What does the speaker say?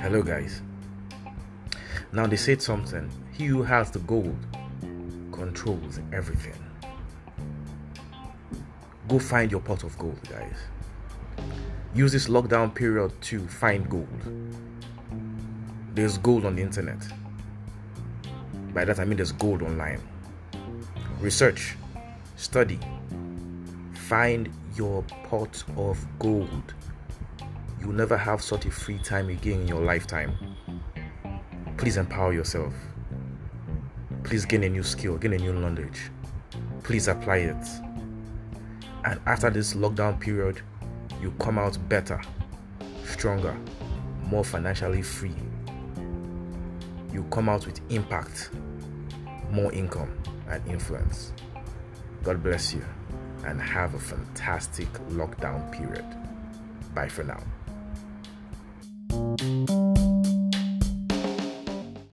Hello, guys. Now, they said something. He who has the gold controls everything. Go find your pot of gold, guys. Use this lockdown period to find gold. There's gold on the internet. By that I mean there's gold online. Research, study, find your pot of gold. You'll never have such a free time again in your lifetime. Please empower yourself. Please gain a new skill, gain a new knowledge. Please apply it. And after this lockdown period, you come out better, stronger, more financially free. You come out with impact, more income, and influence. God bless you and have a fantastic lockdown period. Bye for now. Thank you.